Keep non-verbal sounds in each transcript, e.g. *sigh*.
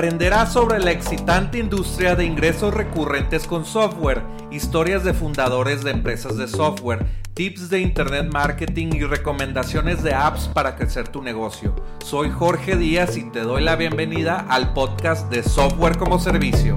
Aprenderás sobre la excitante industria de ingresos recurrentes con software, historias de fundadores de empresas de software, tips de internet marketing y recomendaciones de apps para crecer tu negocio. Soy Jorge Díaz y te doy la bienvenida al podcast de Software como Servicio.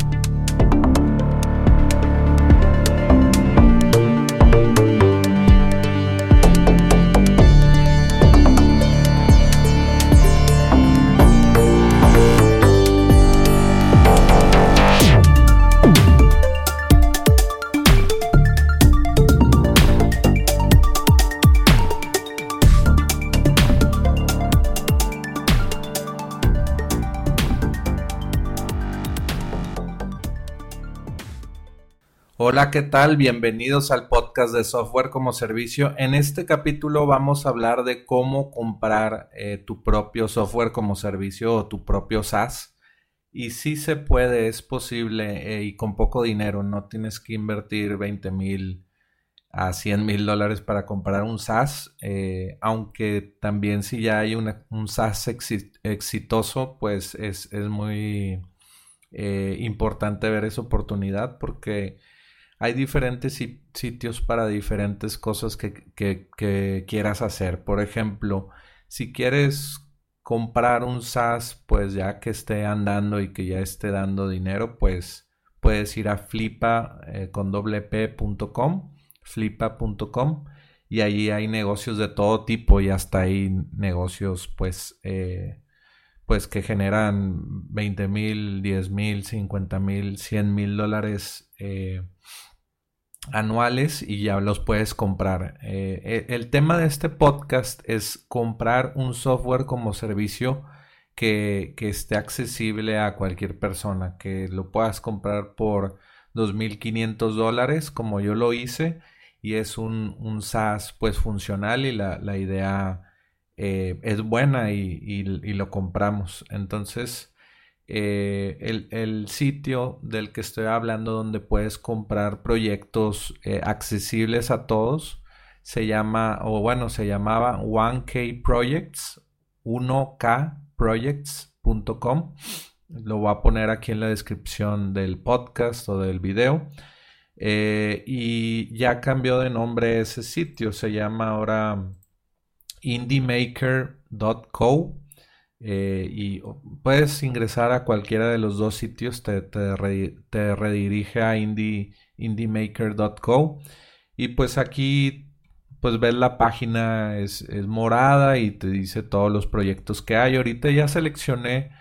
Hola, ¿qué tal? Bienvenidos al podcast de Software como Servicio. En este capítulo vamos a hablar de cómo comprar eh, tu propio software como servicio o tu propio SaaS. Y sí se puede, es posible eh, y con poco dinero. No tienes que invertir 20 mil a 100 mil dólares para comprar un SaaS. Eh, aunque también si ya hay un SaaS exitoso, pues es, es muy importante ver esa oportunidad porque hay diferentes sitios para diferentes cosas que, quieras hacer. Por ejemplo, si quieres comprar un SaaS, pues ya que esté andando y que ya esté dando dinero, pues puedes ir a flipa eh, con flipa.com y allí hay negocios de todo tipo y hasta hay negocios pues eh, pues que generan 20 mil, 10 mil, 50 mil, 100 mil dólares eh, anuales y ya los puedes comprar. Eh, e, el tema de este podcast es comprar un software como servicio que, esté accesible a cualquier persona, que lo puedas comprar por 2.500 dólares como yo lo hice y es un, un SaaS pues funcional y la, idea eh, es buena y lo compramos. Entonces, eh, el, sitio del que estoy hablando donde puedes comprar proyectos eh, accesibles a todos se llama, o bueno, se llamaba 1K Projects, 1kprojects.com. Lo voy a poner aquí en la descripción del podcast o del video. Eh, y ya cambió de nombre ese sitio, se llama ahora indiemaker.co eh, y puedes ingresar a cualquiera de los dos sitios, te, redirige a indie, indiemaker.co y pues aquí pues ves la página es, morada y te dice todos los proyectos que hay. Ahorita ya seleccioné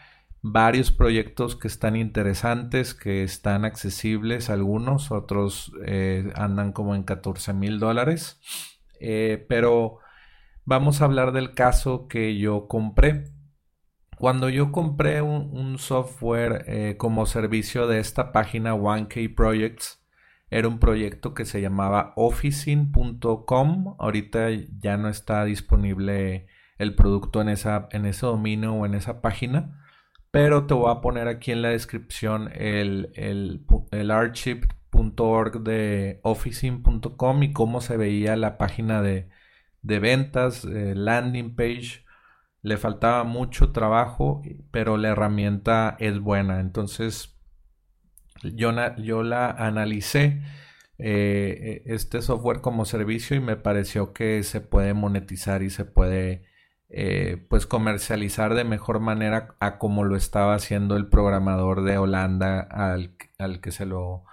varios proyectos que están interesantes, que están accesibles, algunos, otros eh, andan como en 14 mil dólares. Eh, pero vamos a hablar del caso que yo compré. Cuando yo compré un, software eh, como servicio de esta página 1K Projects, era un proyecto que se llamaba officing.com. Ahorita ya no está disponible el producto en, esa, en ese dominio o en esa página. Pero te voy a poner aquí en la descripción el, el, archive.org de officing.com y cómo se veía la página de, ventas, eh, landing page le faltaba mucho trabajo, pero la herramienta es buena. Entonces, yo, yo la analicé, eh, este software como servicio, y me pareció que se puede monetizar y se puede eh, pues comercializar de mejor manera a como lo estaba haciendo el programador de Holanda al, que se lo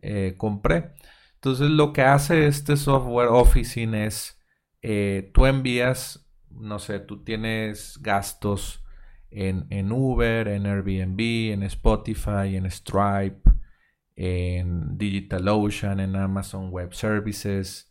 eh, compré. Entonces, lo que hace este software Officing es tú envías no sé, tú tienes gastos en, en, Uber, en Airbnb, en Spotify, en Stripe, en DigitalOcean, en Amazon Web Services,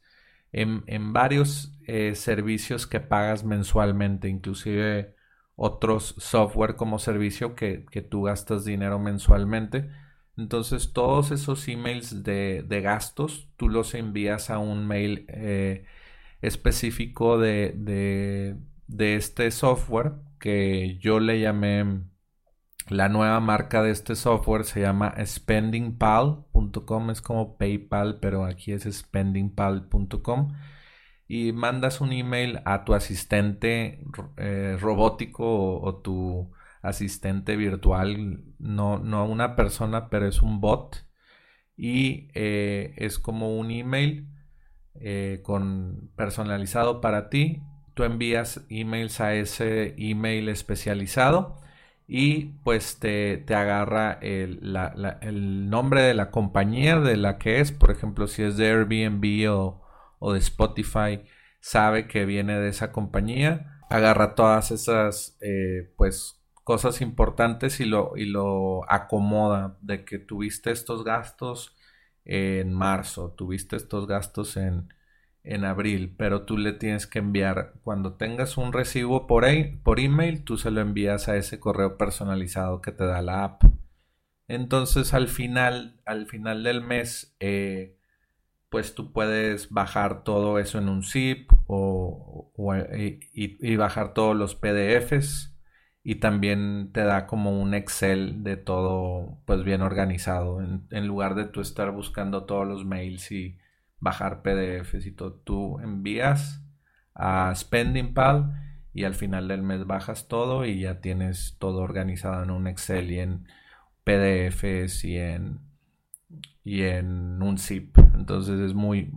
en, en varios eh, servicios que pagas mensualmente, inclusive otros software como servicio que, que, tú gastas dinero mensualmente. Entonces todos esos emails de, de gastos tú los envías a un mail eh, específico de, de, este software que yo le llamé la nueva marca de este software se llama spendingpal.com, es como PayPal, pero aquí es spendingpal.com. Y mandas un email a tu asistente eh, robótico o, tu asistente virtual, no, no una persona, pero es un bot y eh, es como un email eh, con, personalizado para ti. Tú envías emails a ese email especializado y pues te, agarra el, nombre de la compañía de la que es, por ejemplo, si es de Airbnb o, o de Spotify, sabe que viene de esa compañía, agarra todas esas eh, pues cosas importantes y lo, y lo acomoda de que tuviste estos gastos en marzo, tuviste estos gastos en, en abril, pero tú le tienes que enviar, cuando tengas un recibo por, e por email, tú se lo envías a ese correo personalizado que te da la app. Entonces al final, al final del mes, eh, pues tú puedes bajar todo eso en un zip o, y, bajar todos los PDFs y también te da como un Excel de todo pues bien organizado en, lugar de tú estar buscando todos los mails y bajar PDFs y todo. Tú envías a SpendingPal y al final del mes bajas todo y ya tienes todo organizado en un Excel y en PDFs y en, y en un zip. Entonces es muy,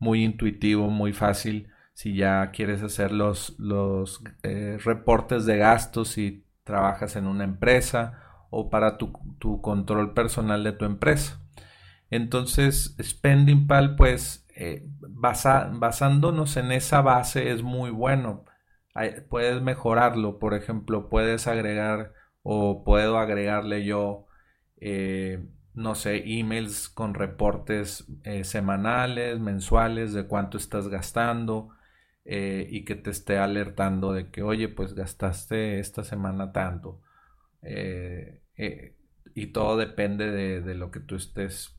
muy intuitivo, muy fácil. Si ya quieres hacer los, los eh, reportes de gastos y trabajas en una empresa o para tu, tu control personal de tu empresa. Entonces, SpendingPal, pues, eh, basándonos en esa base es muy bueno. puedes mejorarlo, por ejemplo, puedes agregar o puedo agregarle yo, eh, no sé, emails con reportes semanales, mensuales de cuánto estás gastando y que te esté alertando de que, oye, pues gastaste esta semana tanto. y todo depende de, de lo que tú estés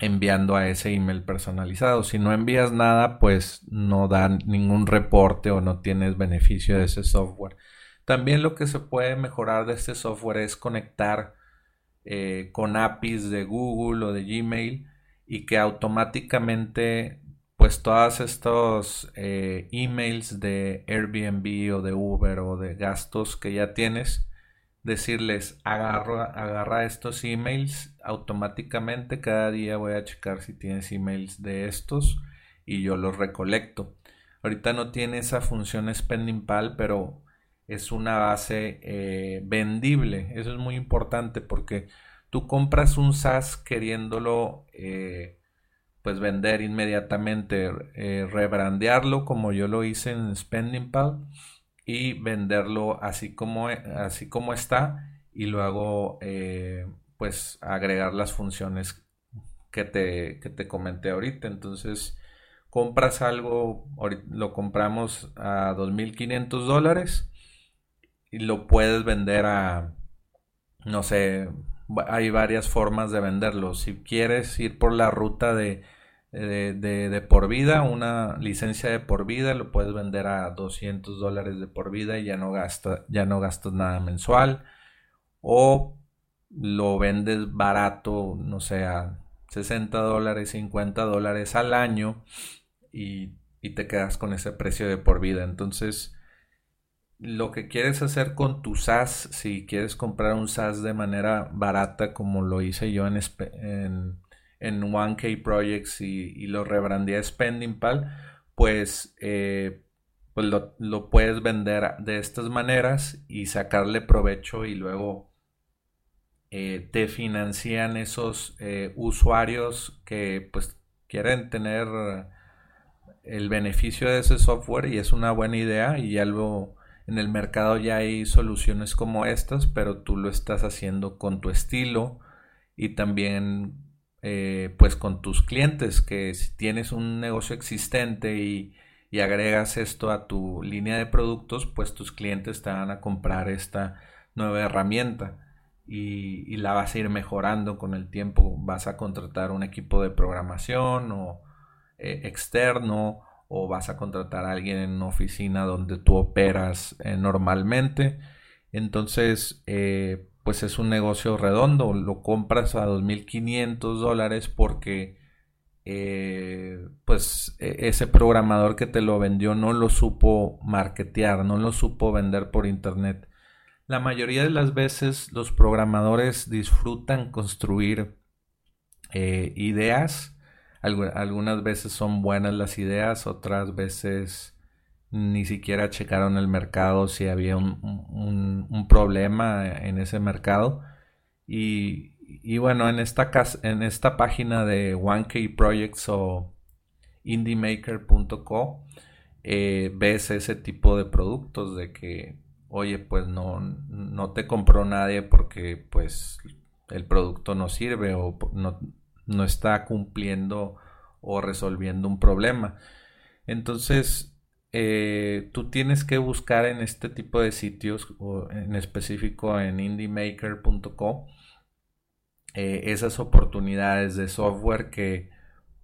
enviando a ese email personalizado. Si no envías nada, pues no dan ningún reporte o no tienes beneficio de ese software. También lo que se puede mejorar de este software es conectar eh, con APIs de Google o de Gmail y que automáticamente pues todos estos eh, emails de Airbnb o de Uber o de gastos que ya tienes decirles agarra, agarra estos emails automáticamente cada día voy a checar si tienes emails de estos y yo los recolecto. Ahorita no tiene esa función SpendingPal pero es una base eh, vendible. Eso es muy importante porque tú compras un SaaS queriéndolo eh, pues vender inmediatamente eh, rebrandearlo como yo lo hice en SpendingPal y venderlo así como, así como está y luego eh, pues agregar las funciones que te, que te comenté ahorita. Entonces compras algo, lo compramos a 2.500 dólares y lo puedes vender a, no sé, hay varias formas de venderlo. Si quieres ir por la ruta de de, por vida, una licencia de por vida, lo puedes vender a 200 dólares de por vida y ya no, gasta, ya no gastas nada mensual. O lo vendes barato, no sé, a 60 dólares, 50 dólares al año y, y te quedas con ese precio de por vida. Entonces, lo que quieres hacer con tu SaaS, si quieres comprar un SaaS de manera barata, como lo hice yo en en 1K Projects y, lo rebrandeé a SpendingPal, pues, eh, pues lo, puedes vender de estas maneras y sacarle provecho y luego eh, te financian esos eh, usuarios que pues quieren tener el beneficio de ese software y es una buena idea y algo en el mercado ya hay soluciones como estas, pero tú lo estás haciendo con tu estilo y también eh, pues con tus clientes, que si tienes un negocio existente y, agregas esto a tu línea de productos, pues tus clientes te van a comprar esta nueva herramienta y, la vas a ir mejorando con el tiempo. Vas a contratar un equipo de programación o eh, externo o vas a contratar a alguien en una oficina donde tú operas eh, normalmente. Entonces, pues es un negocio redondo. Lo compras a 2.500 dólares porque eh, pues e, ese programador que te lo vendió no lo supo marketear, no lo supo vender por internet. la mayoría de las veces los programadores disfrutan construir eh, ideas. algunas veces son buenas las ideas, otras veces ni siquiera checaron el mercado si había un, problema en ese mercado. Y, bueno, en esta, en esta página de 1K Projects o indiemaker.co eh, ves ese tipo de productos de que, oye, pues no, no te compró nadie porque pues el producto no sirve o no, no está cumpliendo o resolviendo un problema. Entonces, eh, tú tienes que buscar en este tipo de sitios, o en específico en indiemaker.co, eh, esas oportunidades de software que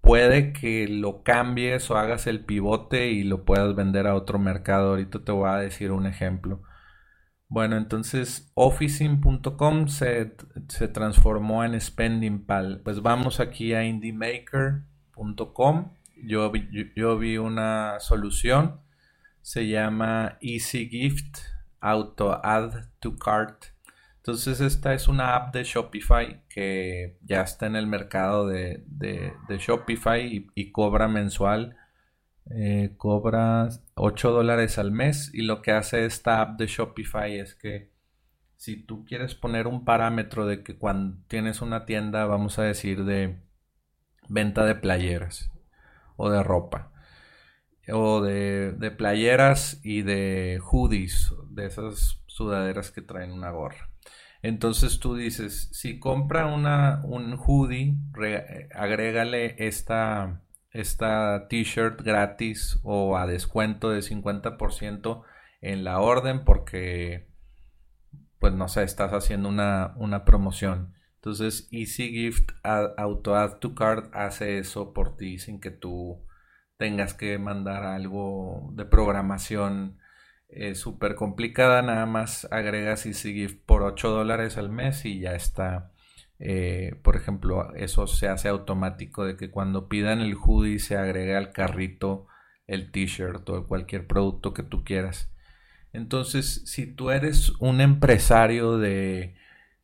puede que lo cambies o hagas el pivote y lo puedas vender a otro mercado. Ahorita te voy a decir un ejemplo. Bueno, entonces Officing.com se, se, transformó en SpendingPal. Pues vamos aquí a IndieMaker.com. Yo, vi una solución. Se llama Easy Gift Auto Add to Cart. Entonces esta es una app de Shopify que ya está en el mercado de, Shopify y, cobra mensual. Eh, cobra 8 dólares al mes y lo que hace esta app de Shopify es que si tú quieres poner un parámetro de que cuando tienes una tienda, vamos a decir, de venta de playeras o de ropa o de, de playeras y de hoodies, de esas sudaderas que traen una gorra. Entonces tú dices, si compra una, un hoodie, agrégale esta, esta t-shirt gratis o a descuento de 50% en la orden porque, pues no sé, estás haciendo una, una promoción. Entonces Easy Gift Auto Add to Card hace eso por ti sin que tú tengas que mandar algo de programación es súper complicada, nada más agregas EasyGift por 8 dólares al mes y ya está. Eh, por ejemplo, eso se hace automático de que cuando pidan el hoodie se agrega al carrito el t-shirt o cualquier producto que tú quieras. Entonces, si tú eres un empresario de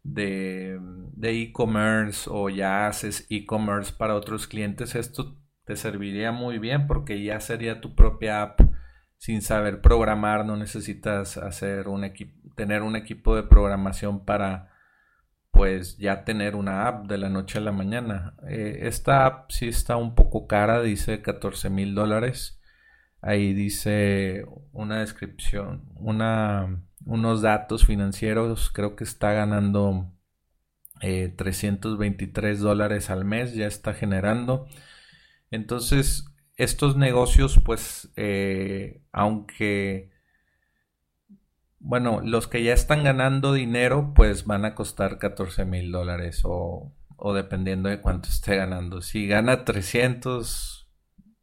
de e-commerce o ya haces e-commerce para otros clientes, esto te serviría muy bien porque ya sería tu propia app sin saber programar, no necesitas hacer un tener un equipo de programación para pues ya tener una app de la noche a la mañana. Eh, esta app sí está un poco cara, dice 14 mil dólares. Ahí dice una descripción, una, unos datos financieros. Creo que está ganando 323 eh, dólares al mes, ya está generando. Entonces, estos negocios, pues, eh, aunque, bueno, los que ya están ganando dinero, pues van a costar 14 mil dólares o, o, dependiendo de cuánto esté ganando. Si gana 300,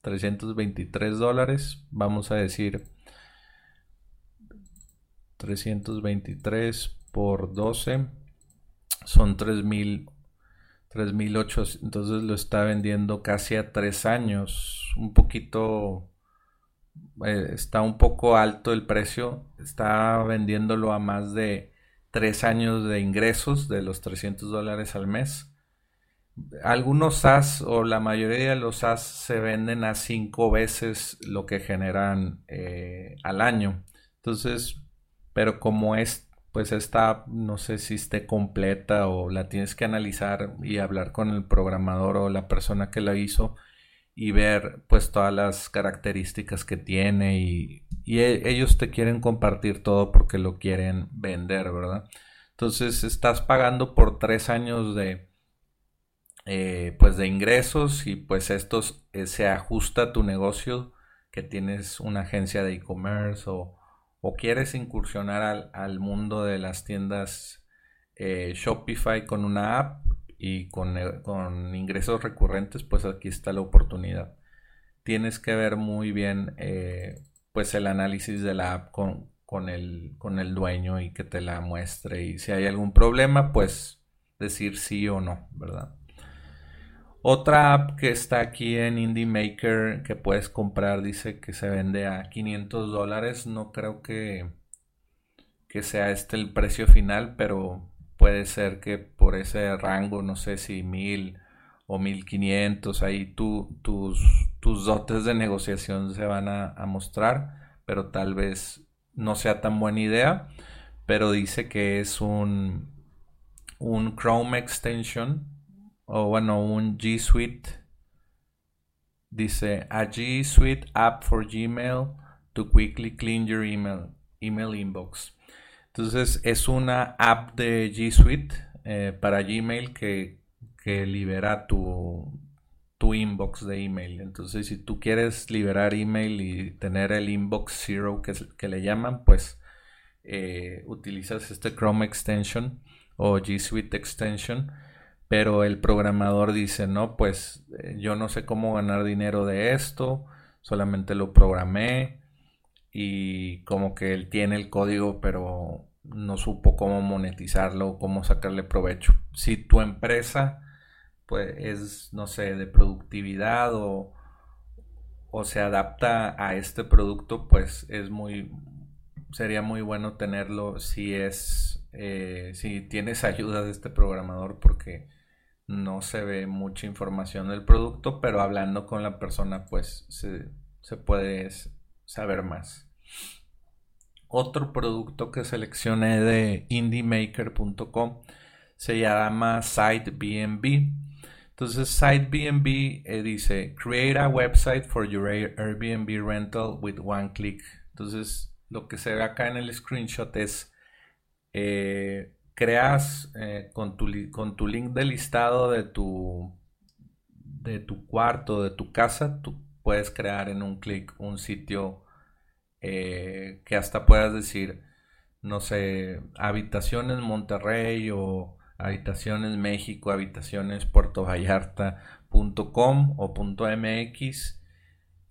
323 dólares, vamos a decir 323 por 12 son 3 mil 3008, entonces lo está vendiendo casi a tres años, un poquito, eh, está un poco alto el precio, está vendiéndolo a más de tres años de ingresos de los 300 dólares al mes. Algunos SaaS o la mayoría de los SaaS se venden a cinco veces lo que generan eh, al año. Entonces, pero como es pues esta no sé si esté completa o la tienes que analizar y hablar con el programador o la persona que la hizo y ver pues todas las características que tiene y, e, ellos te quieren compartir todo porque lo quieren vender, ¿verdad? Entonces estás pagando por tres años de eh, pues de ingresos y pues esto eh, se ajusta a tu negocio que tienes una agencia de e-commerce o o quieres incursionar al, mundo de las tiendas eh, Shopify con una app y con, con, ingresos recurrentes, pues aquí está la oportunidad. Tienes que ver muy bien eh, pues el análisis de la app con, con, el, con el dueño y que te la muestre y si hay algún problema pues decir sí o no, ¿verdad? Otra app que está aquí en Indie Maker que puedes comprar dice que se vende a 500 dólares. No creo que, que sea este el precio final, pero puede ser que por ese rango, no sé si mil o mil quinientos, ahí tu, tus, tus dotes de negociación se van a, a mostrar, pero tal vez no sea tan buena idea, pero dice que es un, un Chrome extension o bueno, un G Suite. Dice a G Suite app for Gmail to quickly clean your email, email inbox. Entonces es una app de G Suite eh, para Gmail que, que libera tu, tu inbox de email. Entonces, si tú quieres liberar email y tener el inbox zero que, que le llaman, pues eh, utilizas este Chrome extension o G Suite extension. Pero el programador dice, no, pues eh, yo no sé cómo ganar dinero de esto, solamente lo programé y como que él tiene el código, pero no supo cómo monetizarlo, cómo sacarle provecho. Si tu empresa pues es, no sé, de productividad o, o se adapta a este producto, pues es muy, sería muy bueno tenerlo si es, eh, si tienes *laughs* ayuda de este programador porque no se ve mucha información del producto, pero hablando con la persona pues se, puede saber más. Otro producto que seleccioné de indiemaker.com se llama SiteBnB entonces, SiteBnB eh, dice, create a website for your Airbnb rental with one click. Entonces, lo que se ve acá en el screenshot es, eh, creas eh, con, tu, con tu link de listado de tu, de tu cuarto, de tu casa, tú puedes crear en un clic un sitio que hasta puedas decir, no sé, habitaciones Monterrey o Habitaciones México, Habitaciones Puerto Vallarta.com o .mx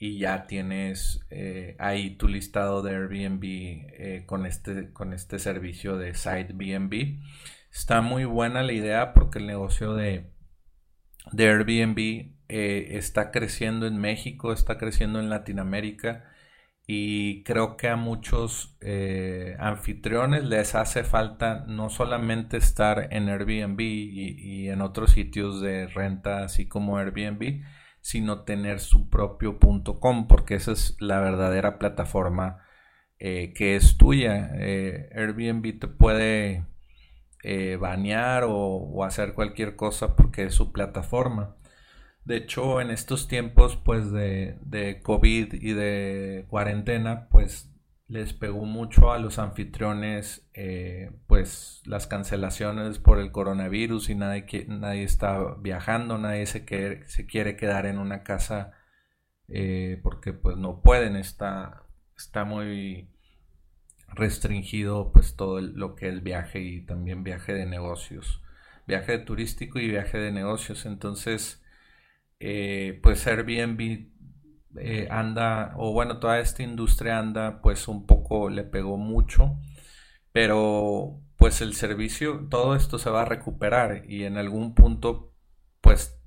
y ya tienes eh, ahí tu listado de Airbnb eh, con, este, con este servicio de SiteBnB. Está muy buena la idea porque el negocio de, de Airbnb eh, está creciendo en México, está creciendo en Latinoamérica y creo que a muchos anfitriones les hace falta no solamente estar en Airbnb y, en otros sitios de renta así como Airbnb, sino tener su propio .com porque esa es la verdadera plataforma eh, que es tuya. Eh, Airbnb te puede banear o, o hacer cualquier cosa porque es su plataforma. De hecho, en estos tiempos pues de, de, COVID y de cuarentena, pues les pegó mucho a los anfitriones eh, pues las cancelaciones por el coronavirus y nadie, nadie está viajando, nadie se, quiere, se quiere quedar en una casa eh, porque pues no pueden, está, está muy restringido pues todo lo que es viaje y también viaje de negocios, viaje turístico y viaje de negocios, entonces eh, pues Airbnb eh, anda, o bueno, toda esta industria anda, pues un poco le pegó mucho, pero pues el servicio, todo esto se va a recuperar y en algún punto, pues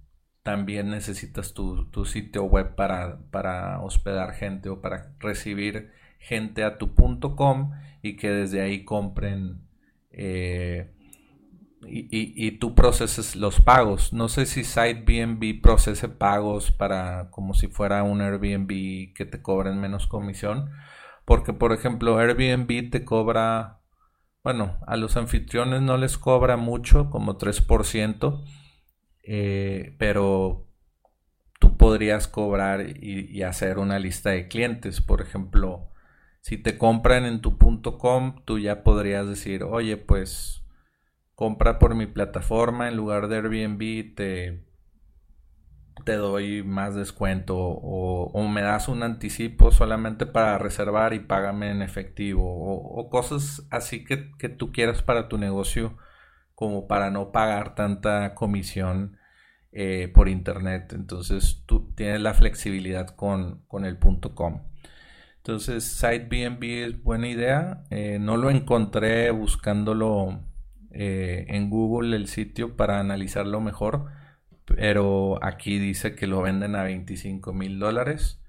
también necesitas tu, sitio web para, para, hospedar gente o para recibir gente a tu punto com y que desde ahí compren eh, y, tú proceses los pagos. No sé si SiteBnB procese pagos para como si fuera un Airbnb que te cobren menos comisión. Porque, por ejemplo, Airbnb te cobra, bueno, a los anfitriones no les cobra mucho, como 3%, eh, pero tú podrías cobrar y, y, hacer una lista de clientes. Por ejemplo, si te compran en tu punto .com, tú ya podrías decir, oye, pues compra por mi plataforma en lugar de Airbnb, te, te doy más descuento o, me das un anticipo solamente para reservar y págame en efectivo o, cosas así que, tú quieras para tu negocio como para no pagar tanta comisión eh, por internet. Entonces tú tienes la flexibilidad con, el punto com. Entonces SiteBnB es buena idea. Eh, no lo encontré buscándolo eh, en Google el sitio para analizarlo mejor, pero aquí dice que lo venden a 25 mil dólares.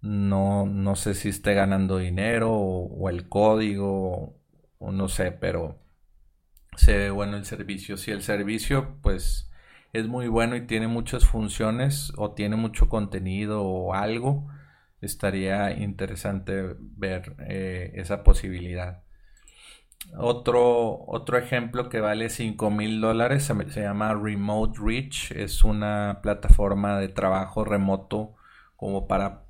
No, no sé si esté ganando dinero o, el código o no sé, pero se ve bueno el servicio. Si el servicio pues es muy bueno y tiene muchas funciones o tiene mucho contenido o algo, estaría interesante ver eh, esa posibilidad. Otro, otro ejemplo que vale 5 mil dólares se, llama Remote Reach. Es una plataforma de trabajo remoto como para,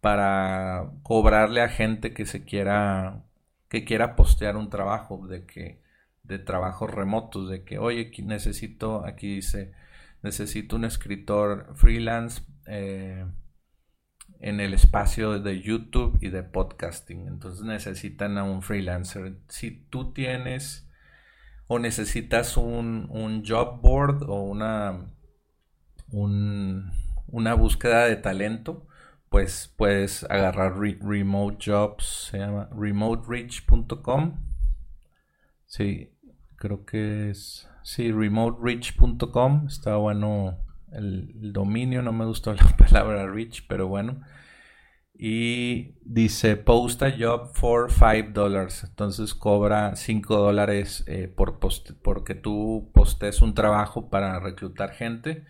para cobrarle a gente que se quiera que quiera postear un trabajo de que de trabajos remotos de que oye necesito aquí dice necesito un escritor freelance eh, en el espacio de YouTube y de podcasting. Entonces necesitan a un freelancer. Si tú tienes o necesitas un, un job board o una, una búsqueda de talento, pues puedes agarrar remote jobs, se llama remotereach.com. Sí, creo que es, sí, remotereach.com. Está bueno el, dominio, no me gustó *laughs* la palabra rich, pero bueno. Y dice, post a job for 5 dólares. Entonces cobra 5 dólares eh, por porque tú postes un trabajo para reclutar gente.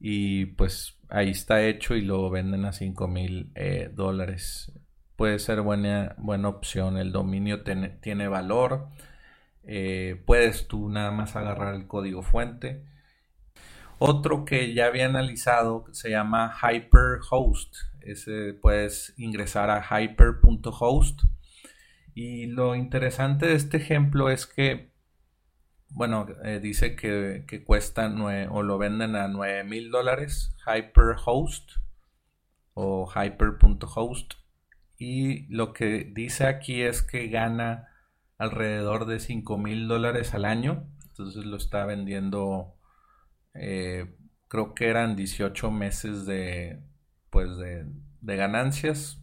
Y pues ahí está hecho y lo venden a 5 mil eh, dólares. Puede ser buena, buena opción. El dominio tiene valor. Eh, puedes tú nada más agarrar el código fuente otro que ya había analizado se llama Hyperhost. Ese puedes ingresar a hyper.host. Y lo interesante de este ejemplo es que, bueno, eh, dice que, cuesta o lo venden a 9 mil dólares Hyperhost o hyper.host. Y lo que dice aquí es que gana alrededor de 5 mil dólares al año. Entonces lo está vendiendo eh, creo que eran 18 meses de, pues de, ganancias.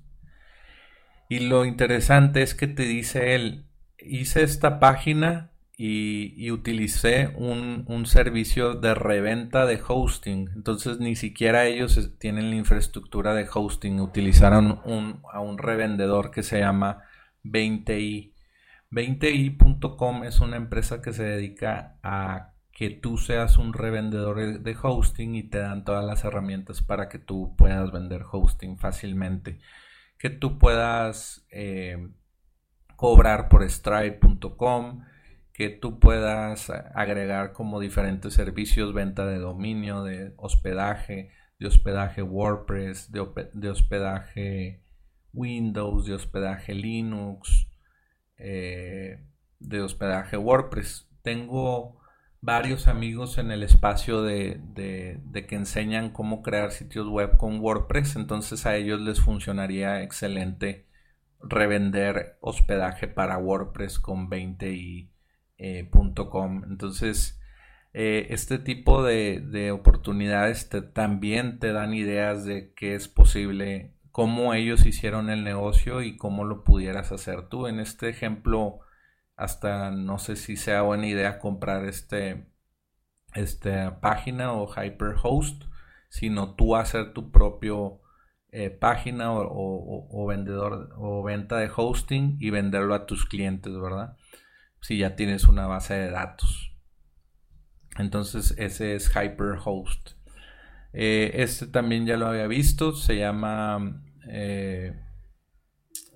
Y lo interesante es que te dice él, hice esta página y, utilicé un, servicio de reventa de hosting. Entonces ni siquiera ellos tienen la infraestructura de hosting. Utilizaron a un revendedor que se llama 20i. 20i.com es una empresa que se dedica a que tú seas un revendedor de hosting y te dan todas las herramientas para que tú puedas vender hosting fácilmente. Que tú puedas eh, cobrar por stripe.com, que tú puedas agregar como diferentes servicios, venta de dominio, de hospedaje, de hospedaje WordPress, de, hospedaje Windows, de hospedaje Linux, eh, de hospedaje WordPress. Tengo varios amigos en el espacio de, que enseñan cómo crear sitios web con WordPress, entonces a ellos les funcionaría excelente revender hospedaje para WordPress con 20i.com. Eh, entonces, eh, este tipo de, oportunidades también te dan ideas de qué es posible, cómo ellos hicieron el negocio y cómo lo pudieras hacer tú. En este ejemplo, hasta no sé si sea buena idea comprar este esta página o hyperhost, sino tú hacer tu propio eh, página o, vendedor o venta de hosting y venderlo a tus clientes, ¿verdad? Si ya tienes una base de datos. Entonces ese es hyperhost. Eh, este también ya lo había visto, se llama eh,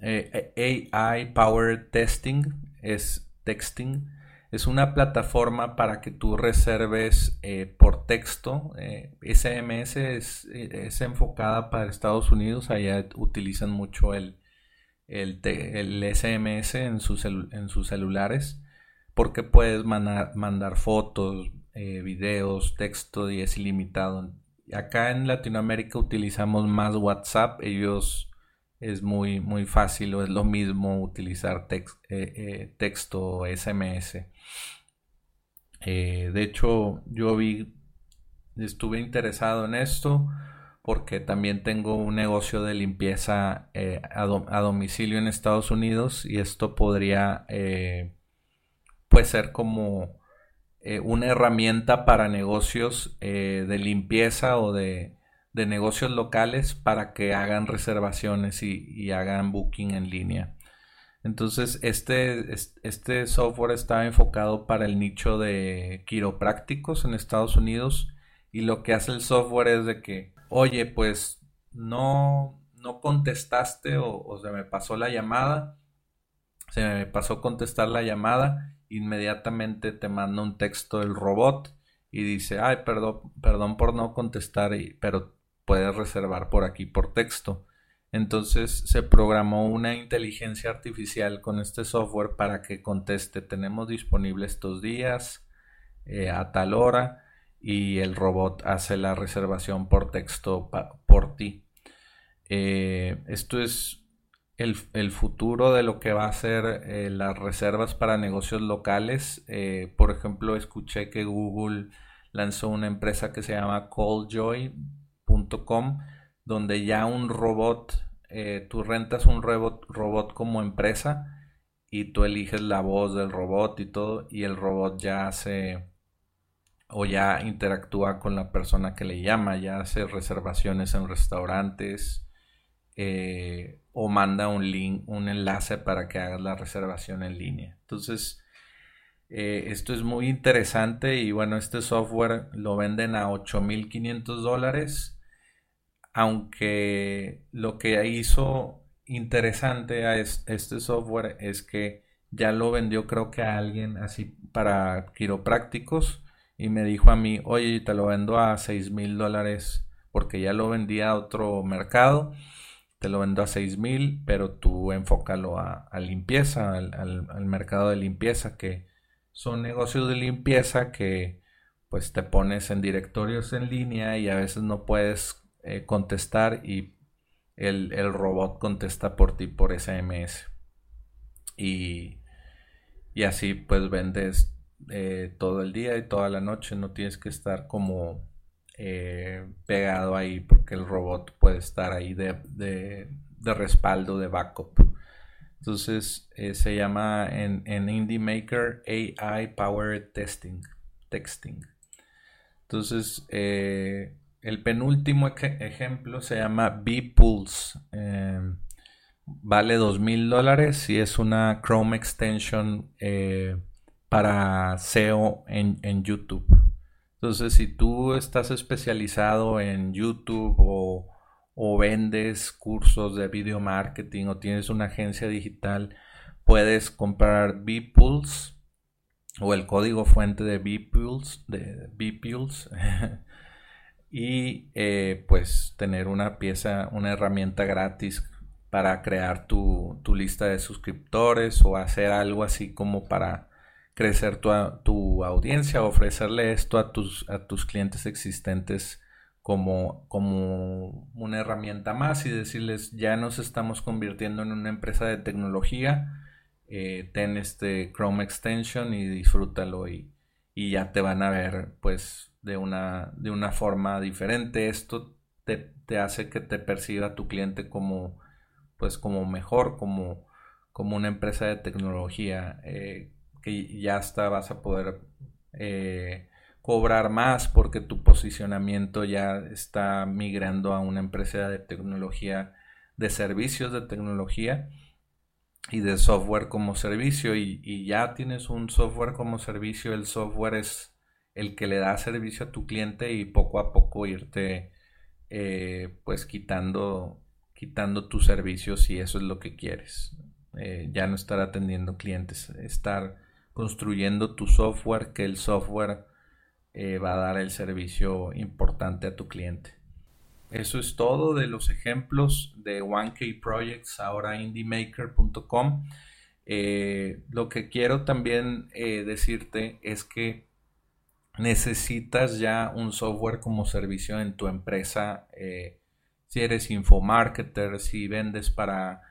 AI Power Testing, es texting. Es una plataforma para que tú reserves eh, por texto. SMS eh, es, enfocada para Estados Unidos. Allá utilizan mucho el, el, SMS en sus, en sus celulares porque puedes mandar, fotos, eh, videos, texto y es ilimitado. Acá en Latinoamérica utilizamos más WhatsApp. Ellos es muy, muy fácil o es lo mismo utilizar eh, eh, texto SMS. Eh, de hecho, yo vi, estuve interesado en esto porque también tengo un negocio de limpieza a, domicilio en Estados Unidos y esto podría pues ser como una herramienta para negocios de limpieza o de de negocios locales para que hagan reservaciones y, hagan booking en línea. Entonces, este, este software estaba enfocado para el nicho de quiroprácticos en Estados Unidos y lo que hace el software es de que, oye, pues no, no contestaste o, se me pasó la llamada, se me pasó contestar la llamada, inmediatamente te manda un texto del robot y dice, ay, perdón, perdón por no contestar, pero puedes reservar por aquí por texto. Entonces se programó una inteligencia artificial con este software para que conteste, tenemos disponible estos días eh, a tal hora y el robot hace la reservación por texto por ti. Eh, esto es el, futuro de lo que va a ser eh, las reservas para negocios locales. por ejemplo, escuché que Google lanzó una empresa que se llama donde ya un robot, eh, tú rentas un robot, robot como empresa y tú eliges la voz del robot y todo, y el robot ya hace o ya interactúa con la persona que le llama, ya hace reservaciones en restaurantes eh, o manda un link, un enlace para que hagas la reservación en línea. Entonces, eh, esto es muy interesante y bueno, este software lo venden a 8.500 dólares aunque lo que hizo interesante a este software es que ya lo vendió creo que a alguien así para quiroprácticos y me dijo a mí, oye, te lo vendo a 6 mil dólares porque ya lo vendía a otro mercado, te lo vendo a 6 mil, pero tú enfócalo a, limpieza, al, mercado de limpieza, que son negocios de limpieza que pues te pones en directorios en línea y a veces no puedes eh, contestar y el, robot contesta por ti por SMS. Y, y así pues vendes eh, todo el día y toda la noche. No tienes que estar como eh, pegado ahí porque el robot puede estar ahí de, de, respaldo, de backup. Entonces se llama en, en Indie Maker AI Power Testing. Texting. Entonces, el penúltimo ejemplo se llama B-Pulse. Em, vale dos mil dólares y es una Chrome extension eh, para SEO en, YouTube. Entonces, si tú estás especializado en YouTube o, vendes cursos de video marketing o tienes una agencia digital, puedes comprar B-Pulse o el código fuente de B-Pulse, de B-Pulse *laughs* y eh, pues tener una pieza, una herramienta gratis para crear tu, lista de suscriptores o hacer algo así como para crecer tu, tu audiencia, ofrecerle esto a tus, a tus clientes existentes como, como una herramienta más y decirles ya nos estamos convirtiendo en una empresa de tecnología, eh, ten este Chrome extension y disfrútalo y, y ya te van a ver pues de una, de una forma diferente. Esto te, hace que te perciba tu cliente como, pues, como mejor, como, como una empresa de tecnología, eh, que ya hasta vas a poder eh, cobrar más porque tu posicionamiento ya está migrando a una empresa de tecnología, de servicios de tecnología y de software como servicio y ya tienes un software como servicio, el software es el que le da servicio a tu cliente y poco a poco irte eh, pues quitando, quitando tus servicios si eso es lo que quieres. Eh, ya no estar atendiendo clientes, estar construyendo tu software, que el software eh, va a dar el servicio importante a tu cliente. Eso es todo de los ejemplos de 1K Projects, ahora indiemaker.com. lo que quiero también decirte es que necesitas ya un software como servicio en tu empresa. Eh, si eres infomarketer, si vendes para,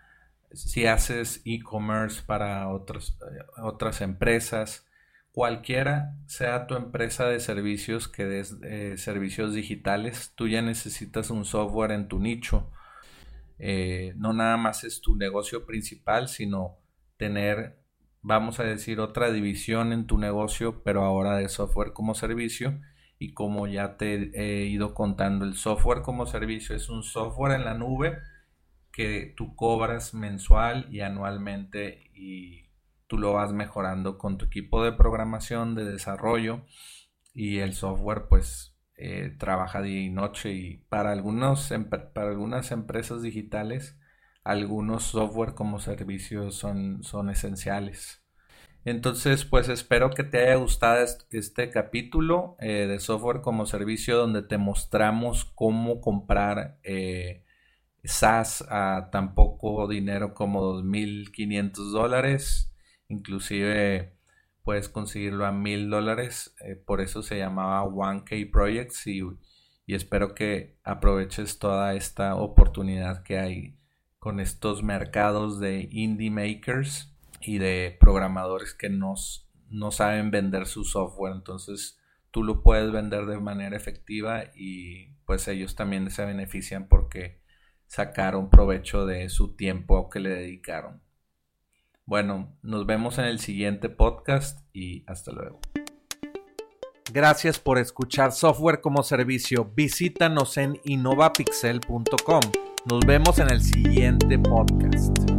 si haces e-commerce para otros, eh, otras empresas, cualquiera sea tu empresa de servicios que des eh, servicios digitales, tú ya necesitas un software en tu nicho. no nada más es tu negocio principal, sino tener vamos a decir, otra división en tu negocio, pero ahora de software como servicio. Y como ya te he ido contando, el software como servicio es un software en la nube que tú cobras mensual y anualmente y tú lo vas mejorando con tu equipo de programación, de desarrollo y el software pues eh, trabaja día y noche y para, algunos, para algunas empresas digitales algunos software como servicios son, son esenciales. Entonces, pues espero que te haya gustado este, capítulo eh, de software como servicio donde te mostramos cómo comprar eh, SaaS a tan poco dinero como 2.500 dólares. Inclusive puedes conseguirlo a 1.000 dólares. Eh, por eso se llamaba 1K Projects y, y espero que aproveches toda esta oportunidad que hay con estos mercados de indie makers y de programadores que nos, no saben vender su software. Entonces tú lo puedes vender de manera efectiva y pues ellos también se benefician porque sacaron provecho de su tiempo que le dedicaron. Bueno, nos vemos en el siguiente podcast y hasta luego. Gracias por escuchar Software como Servicio. Visítanos en innovapixel.com. Nos vemos en el siguiente podcast.